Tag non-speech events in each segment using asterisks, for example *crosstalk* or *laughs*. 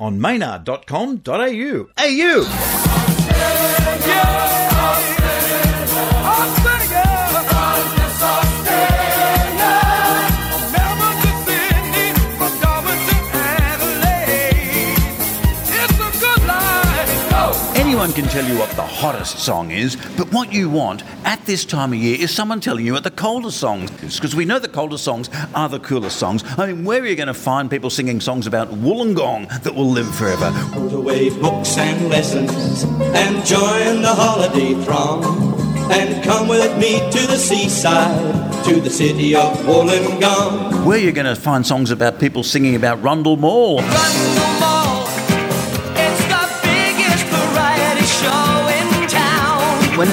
on maynard.com.au. AU! Anyone can tell you what the hottest song is, but what you want at this time of year is someone telling you what the coldest songs is. Because we know the coldest songs are the coolest songs. I mean, where are you going to find people singing songs about Wollongong that will live forever? Put away books and lessons and join the holiday throng. And come with me to the seaside, to the city of Wollongong. Where are you going to find songs about people singing about Rundle Mall? When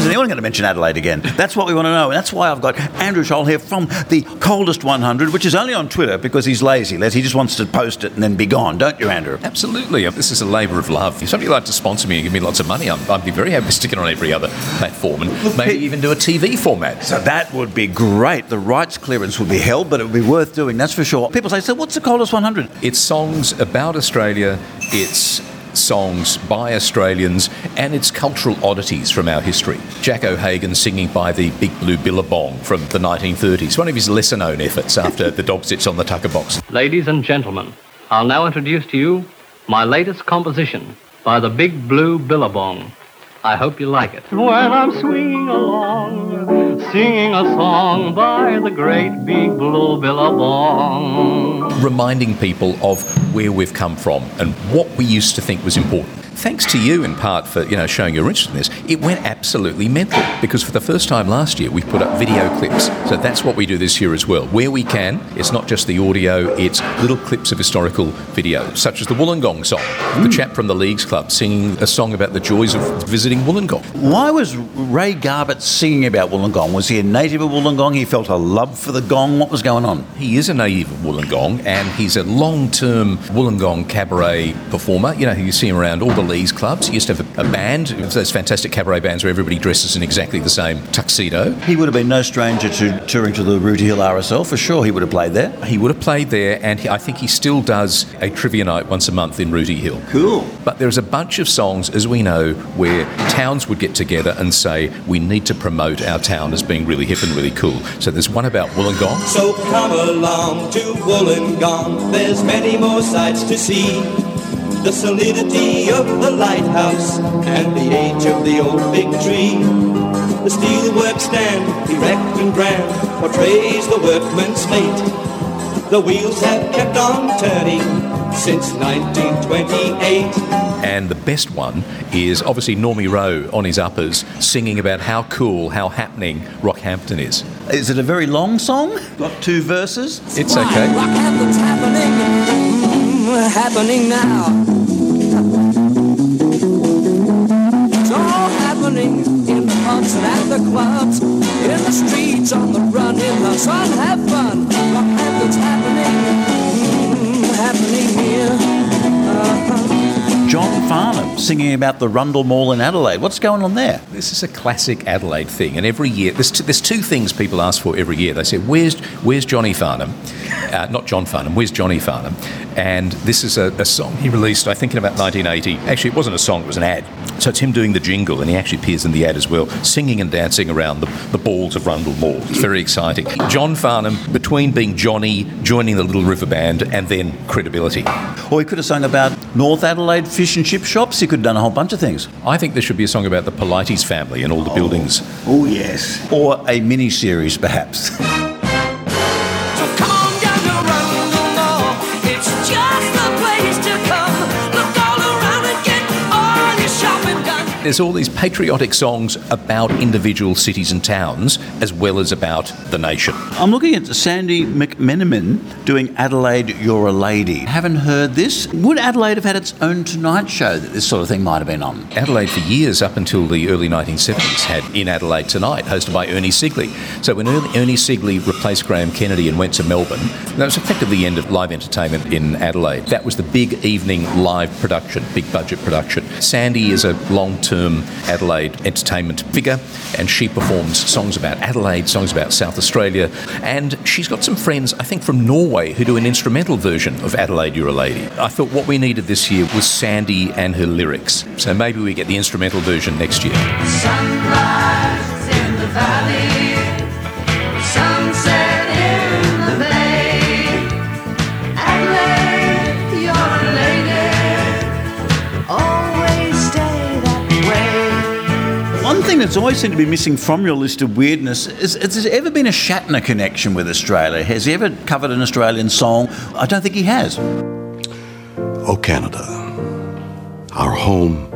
is anyone going to mention Adelaide again? That's what we want to know. And that's why I've got Andrew Sholl here from the Coldest 100, which is only on Twitter because he's lazy. Les, He just wants to post it and then be gone, don't you, Andrew? Absolutely. This is a labour of love. If somebody would like to sponsor me and give me lots of money, I'm, I'd be very happy to stick it on every other platform and maybe even do a TV format. So that would be great. The rights clearance would be held, but it would be worth doing, that's for sure. People say, so what's the Coldest 100? It's songs about Australia. It's songs by Australians and it's cultural oddities from our history. Jack O'Hagan singing by the Big Blue Billabong from the 1930s, one of his lesser known efforts after The Dog Sits on the Tucker Box. Ladies and gentlemen, I'll now introduce to you my latest composition by the Big Blue Billabong. I hope you like it. When I'm swinging along, singing a song by the great Big Blue Billabong. reminding people of where we've come from and what we used to think was important. Thanks to you, in part, for you know showing your interest in this. It went absolutely mental because for the first time last year we put up video clips. So that's what we do this year as well. Where we can, it's not just the audio; it's little clips of historical video, such as the Wollongong song. The mm. chap from the Leagues Club singing a song about the joys of visiting Wollongong. Why was Ray Garbutt singing about Wollongong? Was he a native of Wollongong? He felt a love for the gong. What was going on? He is a native of Wollongong and he's a long term Wollongong cabaret performer. You know, you see him around all the Lees clubs. He used to have a, a band, those fantastic cabaret bands where everybody dresses in exactly the same tuxedo. He would have been no stranger to touring to the Rooty Hill RSL for sure. He would have played there. He would have played there, and he, I think he still does a trivia night once a month in Rooty Hill. Cool. But there's a bunch of songs, as we know, where towns would get together and say, we need to promote our town as being really hip and really cool. So there's one about Wollongong. So come along to Wollongong, there's many more sights to see. The solidity of the lighthouse and the age of the old big tree. The steelwork stand, erect and grand, portrays the workman's fate. The wheels have kept on turning since 1928. And the best one is obviously Normie Rowe on his uppers singing about how cool, how happening Rockhampton is. Is it a very long song? Got two verses? It's okay. Rockhampton's happening, happening now. It's all happening in the pubs and at the clubs, in the streets, on the run, in the sun. Have fun. Rockhampton's happening, mm, happening here. Uh-huh. John Farnham singing about the Rundle Mall in Adelaide. What's going on there? This is a classic Adelaide thing, and every year there's two, there's two things people ask for every year. They say, "Where's Where's Johnny Farnham?" Uh, not John Farnham. Where's Johnny Farnham? And this is a, a song he released, I think, in about 1980. Actually, it wasn't a song; it was an ad. So it's him doing the jingle, and he actually appears in the ad as well, singing and dancing around the, the balls of Rundle Mall. It's very exciting. John Farnham, between being Johnny, joining the Little River Band, and then credibility. Or he could have sung about North Adelaide fish and chip shops. He could have done a whole bunch of things. I think there should be a song about the Polites family and all the buildings. Oh, yes. Or a mini series, perhaps. *laughs* There's all these patriotic songs about individual cities and towns as well as about the nation. I'm looking at Sandy McMenamin doing Adelaide, You're a Lady. Haven't heard this. Would Adelaide have had its own Tonight Show that this sort of thing might have been on? Adelaide, for years up until the early 1970s, had In Adelaide Tonight, hosted by Ernie Sigley. So when Ernie Ernie Sigley replaced Graham Kennedy and went to Melbourne, that was effectively the end of live entertainment in Adelaide. That was the big evening live production, big budget production. Sandy is a long long-term Adelaide entertainment figure, and she performs songs about Adelaide, songs about South Australia, and she's got some friends, I think, from Norway who do an instrumental version of Adelaide, You're a Lady. I thought what we needed this year was Sandy and her lyrics, so maybe we get the instrumental version next year. Sunrise in the valley, thing that's always seemed to be missing from your list of weirdness is has there ever been a Shatner connection with Australia? Has he ever covered an Australian song? I don't think he has. Oh, Canada, our home.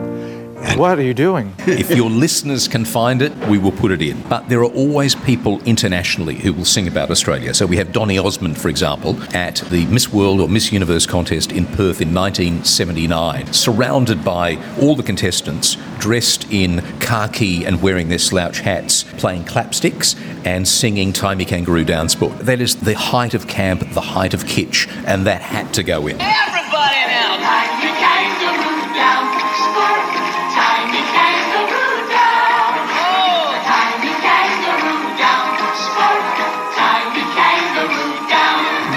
What are you doing? *laughs* if your listeners can find it, we will put it in. But there are always people internationally who will sing about Australia. So we have Donny Osmond, for example, at the Miss World or Miss Universe contest in Perth in 1979, surrounded by all the contestants dressed in khaki and wearing their slouch hats, playing clapsticks and singing Tie Me Kangaroo Down Sport. That is the height of camp, the height of kitsch, and that had to go in. Everybody now,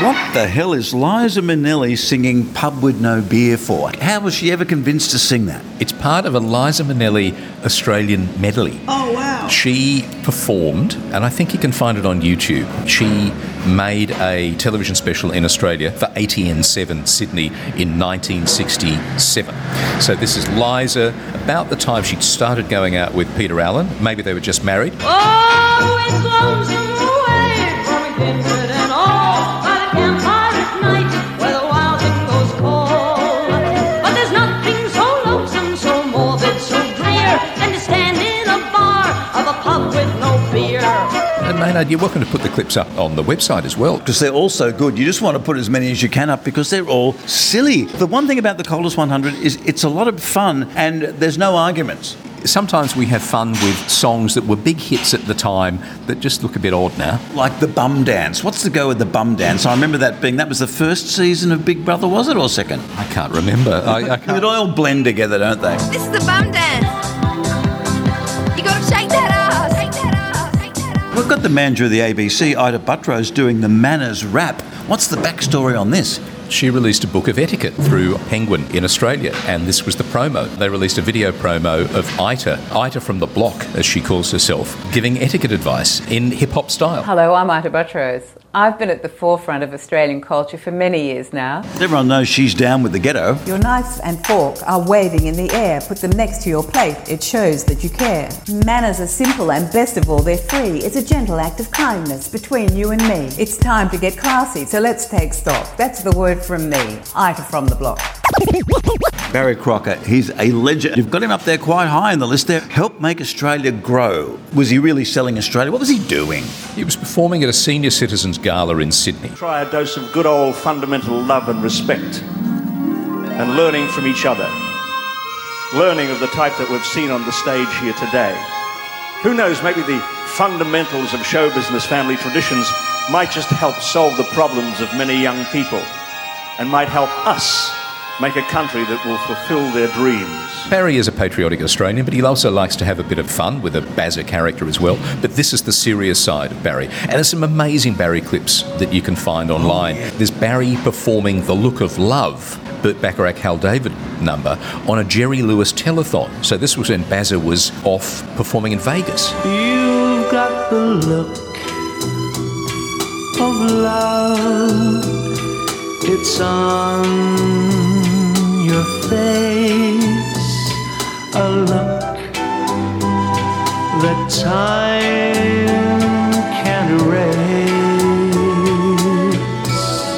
What the hell is Liza Minnelli singing Pub with No Beer for? How was she ever convinced to sing that? It's part of a Liza Minnelli Australian medley. Oh, wow. She performed, and I think you can find it on YouTube. She made a television special in Australia for ATN7 Sydney in 1967. So this is Liza, about the time she'd started going out with Peter Allen. Maybe they were just married. Oh, Maynard, you're welcome to put the clips up on the website as well. Because they're all so good. You just want to put as many as you can up because they're all silly. The one thing about the Coldest 100 is it's a lot of fun and there's no arguments. Sometimes we have fun with songs that were big hits at the time that just look a bit odd now. Like the bum dance. What's the go with the bum dance? I remember that being, that was the first season of Big Brother, was it, or second? I can't remember. I, I *laughs* can't. all blend together, don't they? This is the bum dance. We've got the manager of the ABC, Ita Buttrose, doing the manners rap. What's the backstory on this? She released a book of etiquette through Penguin in Australia, and this was the promo. They released a video promo of Ita, Ita from the block, as she calls herself, giving etiquette advice in hip hop style. Hello, I'm Ita Buttrose. I've been at the forefront of Australian culture for many years now. Everyone knows she's down with the ghetto. Your knife and fork are waving in the air. Put them next to your plate. It shows that you care. Manners are simple and best of all, they're free. It's a gentle act of kindness between you and me. It's time to get classy, so let's take stock. That's the word from me, Ita from the block. Barry Crocker, he's a legend. You've got him up there quite high in the list there. Help make Australia grow. Was he really selling Australia? What was he doing? He was performing at a senior citizens gala in Sydney. Try a dose of good old fundamental love and respect and learning from each other. Learning of the type that we've seen on the stage here today. Who knows, maybe the fundamentals of show business family traditions might just help solve the problems of many young people and might help us make a country that will fulfill their dreams. Barry is a patriotic Australian, but he also likes to have a bit of fun with a Bazza character as well. But this is the serious side of Barry. And there's some amazing Barry clips that you can find online. There's Barry performing The Look of Love, Burt Bacharach Hal David number, on a Jerry Lewis telethon. So this was when Bazza was off performing in Vegas. You've got the look of love. It's on your face. A look that time can't erase.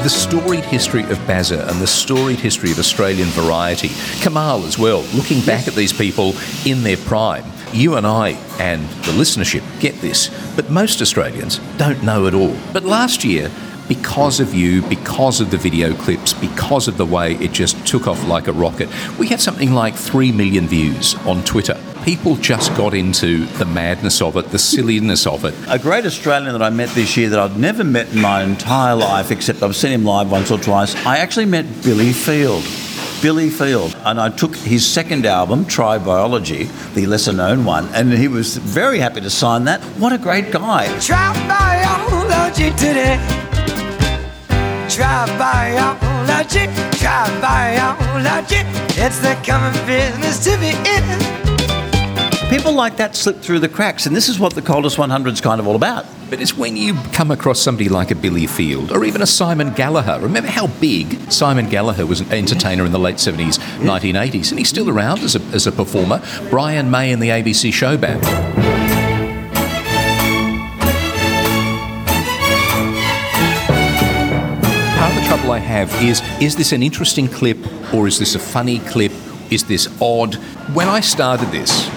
The storied history of Bazza and the storied history of Australian variety. Kamal as well, looking back at these people in their prime. You and I and the listenership get this, but most Australians don't know at all. But last year, because of you, because of the video clips, because of the way it just took off like a rocket, we had something like 3 million views on Twitter. People just got into the madness of it, the silliness of it. A great Australian that I met this year that I'd never met in my entire life, except I've seen him live once or twice. I actually met Billy Field. Billy Field. And I took his second album, Try Biology, the lesser known one, and he was very happy to sign that. What a great guy. Try biology today. Try biology. Try biology. It's the common business to be in. People like that slip through the cracks, and this is what the Coldest 100 is kind of all about. But it's when you come across somebody like a Billy Field or even a Simon Gallagher. Remember how big Simon Gallagher was an entertainer in the late 70s, 1980s, and he's still around as a, as a performer. Brian May and the ABC Show Band. I have is is this an interesting clip or is this a funny clip? Is this odd? When I started this,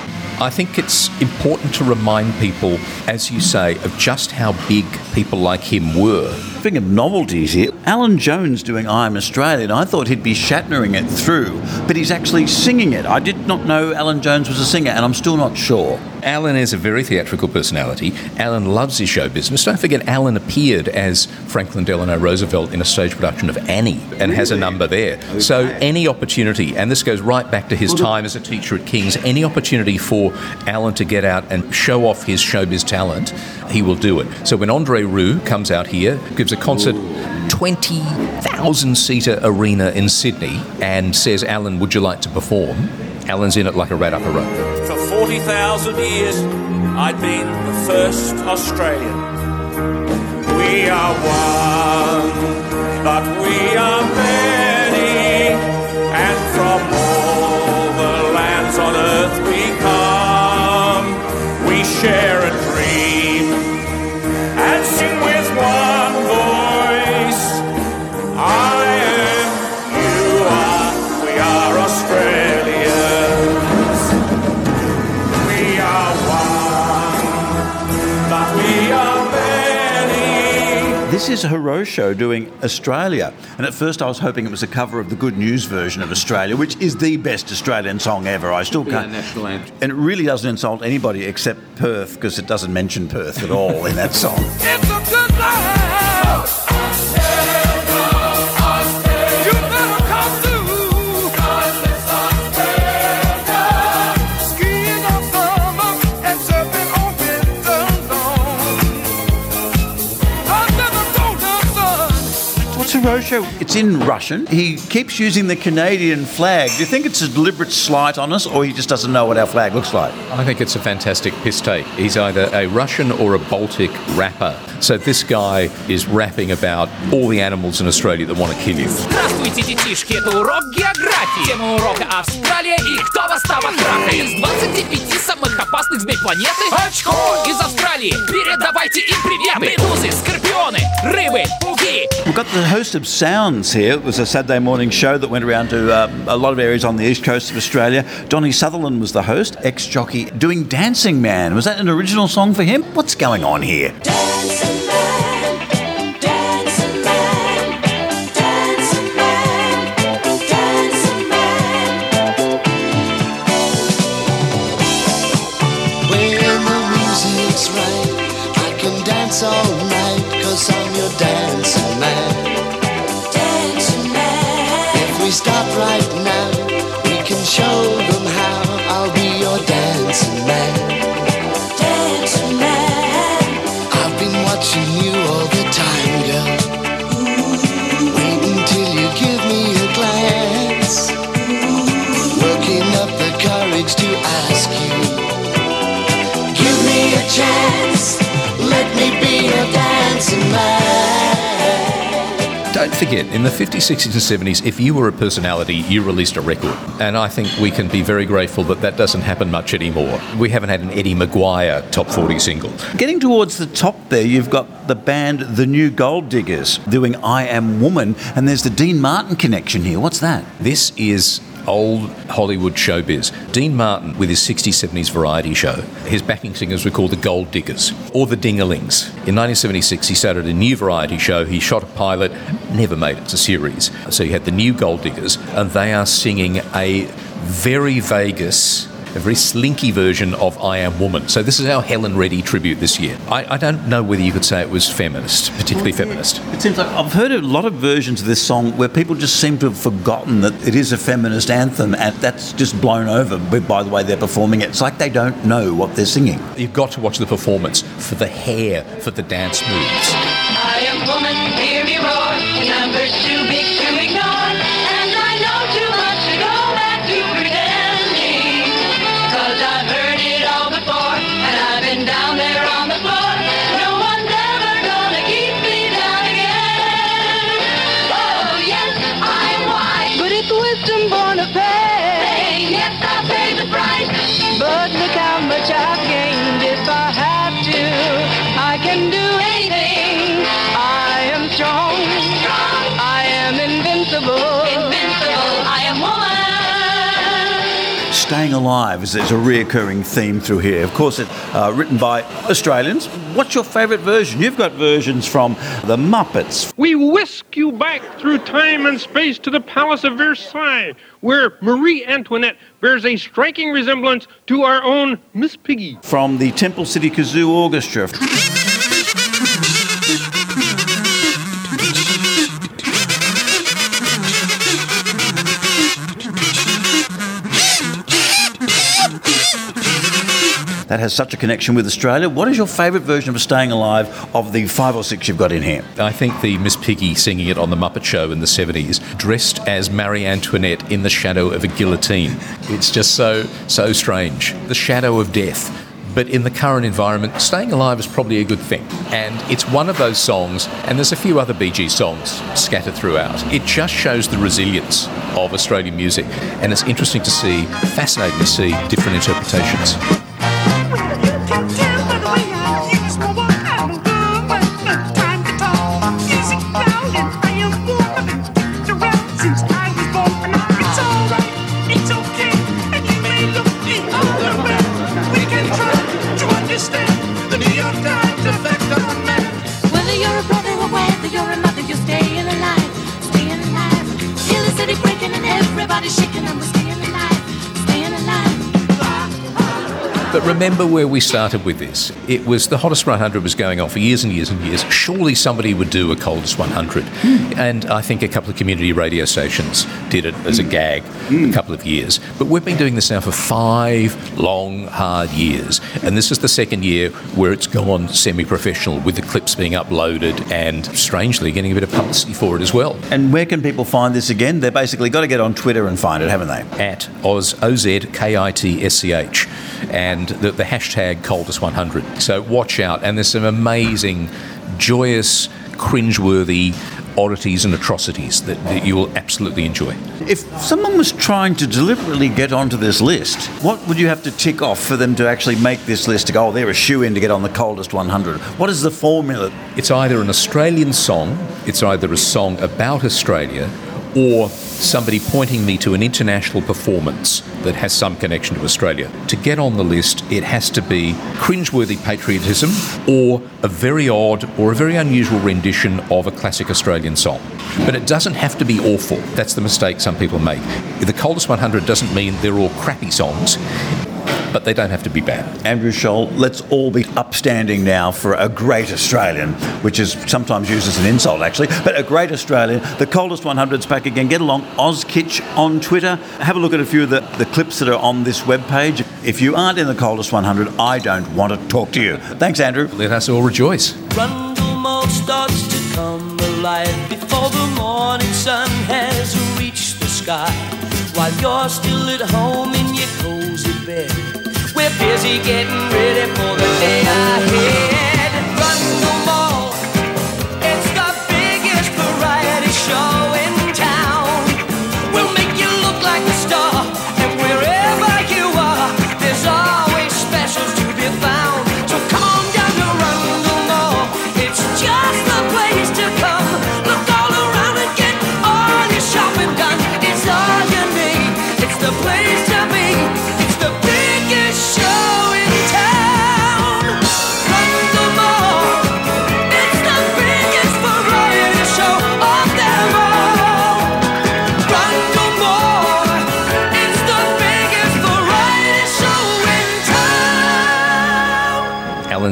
I think it's important to remind people, as you say, of just how big people like him were. Speaking of novelties here, Alan Jones doing I Am Australian, I thought he'd be Shatnering it through, but he's actually singing it. I did not know Alan Jones was a singer, and I'm still not sure. Alan is a very theatrical personality. Alan loves his show business. Don't forget, Alan appeared as Franklin Delano Roosevelt in a stage production of Annie and has a number there. So, any opportunity, and this goes right back to his time as a teacher at King's, any opportunity for Alan to get out and show off his showbiz talent, he will do it. So, when Andre Rieu comes out here, gives a concert, 20,000 seater arena in Sydney, and says, Alan, would you like to perform? Alan's in it like a rat up a rope. For 40,000 years, I'd been the first Australian. We are one, but we are many, and from all the lands on earth This is Hiroshio doing Australia. And at first I was hoping it was a cover of the Good News version of Australia, which is the best Australian song ever. I still can't. national anthem. And it really doesn't insult anybody except Perth because it doesn't mention Perth at all in that song. sun. What's Hiroshio? It's in Russian. He keeps using the Canadian flag. Do you think it's a deliberate slight on us or he just doesn't know what our flag looks like? I think it's a fantastic piss take. He's either a Russian or a Baltic rapper. So this guy is rapping about all the animals in Australia that want to kill you. Здравствуйте, детишки, это урок географии. Тема урока Австралия и кто вас там оттрахает? Из 25 самых опасных змей планеты Очко из Австралии, передавайте им привет Медузы, скорпионы, рыбы, пауки We've got the host of Sounds here. It was a Saturday morning show that went around to um, a lot of areas on the east coast of Australia. Donnie Sutherland was the host, ex jockey, doing Dancing Man. Was that an original song for him? What's going on here? Don't forget, in the 50s, 60s, and 70s, if you were a personality, you released a record. And I think we can be very grateful that that doesn't happen much anymore. We haven't had an Eddie McGuire top 40 single. Getting towards the top there, you've got the band The New Gold Diggers doing I Am Woman, and there's the Dean Martin connection here. What's that? This is old Hollywood showbiz. Dean Martin, with his 60s, 70s variety show, his backing singers were called the Gold Diggers or the Dingalings. In 1976, he started a new variety show. He shot a pilot, never made it to series. So he had the new Gold Diggers, and they are singing a very Vegas a very slinky version of I Am Woman. So this is our Helen Reddy tribute this year. I, I don't know whether you could say it was feminist, particularly feminist. It seems like I've heard a lot of versions of this song where people just seem to have forgotten that it is a feminist anthem and that's just blown over by- by the way they're performing it. It's like they don't know what they're singing. You've got to watch the performance for the hair, for the dance moves. I am woman, hear me roar. Numbers too big to Staying alive is, is a reoccurring theme through here. Of course, it's uh, written by Australians. What's your favourite version? You've got versions from the Muppets, We whisk you back through time and space to the Palace of Versailles, where Marie Antoinette bears a striking resemblance to our own Miss Piggy. from the Temple City Kazoo Orchestra. That has such a connection with Australia. What is your favourite version of Staying Alive of the five or six you've got in here? I think the Miss Piggy singing it on The Muppet Show in the 70s, dressed as Marie Antoinette in the shadow of a guillotine. It's just so, so strange. The shadow of death. But in the current environment, staying alive is probably a good thing. And it's one of those songs, and there's a few other Bee Gees songs scattered throughout. It just shows the resilience of Australian music, and it's interesting to see, fascinating to see different interpretations. Remember where we started with this. It was the hottest 100 was going on for years and years and years. Surely somebody would do a coldest 100. And I think a couple of community radio stations did it as a gag a couple of years. But we've been doing this now for five long, hard years. And this is the second year where it's gone semi professional with the clips being uploaded and strangely getting a bit of publicity for it as well. And where can people find this again? They've basically got to get on Twitter and find it, haven't they? At Oz, O-Z-K-I-T-S-C-H, and the, the hashtag coldest100. So watch out, and there's some amazing, joyous, cringeworthy oddities and atrocities that, that you will absolutely enjoy. If someone was trying to deliberately get onto this list, what would you have to tick off for them to actually make this list to go, oh, they're a shoe in to get on the coldest 100? What is the formula? It's either an Australian song, it's either a song about Australia, or somebody pointing me to an international performance that has some connection to Australia. To get on the list, it has to be cringeworthy patriotism or a very odd or a very unusual rendition of a classic Australian song. But it doesn't have to be awful. That's the mistake some people make. The coldest 100 doesn't mean they're all crappy songs. But they don't have to be bad. Andrew Sholl, let's all be upstanding now for a great Australian, which is sometimes used as an insult, actually. But a great Australian. The coldest 100's back again. Get along. OzKitsch on Twitter. Have a look at a few of the, the clips that are on this webpage. If you aren't in the coldest 100, I don't want to talk to you. Thanks, Andrew. Let us all rejoice. Rundle Mall starts to come alive before the morning sun has reached the sky. While you're still at home in your cozy bed, we're busy getting ready for the day ahead. Rundle Mall, it's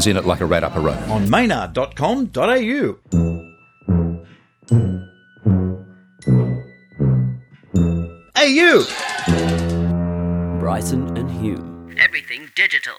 Alan's in it like a rat up a rope. On maynard.com.au. Hey, you! Bryson and Hume. Everything digital.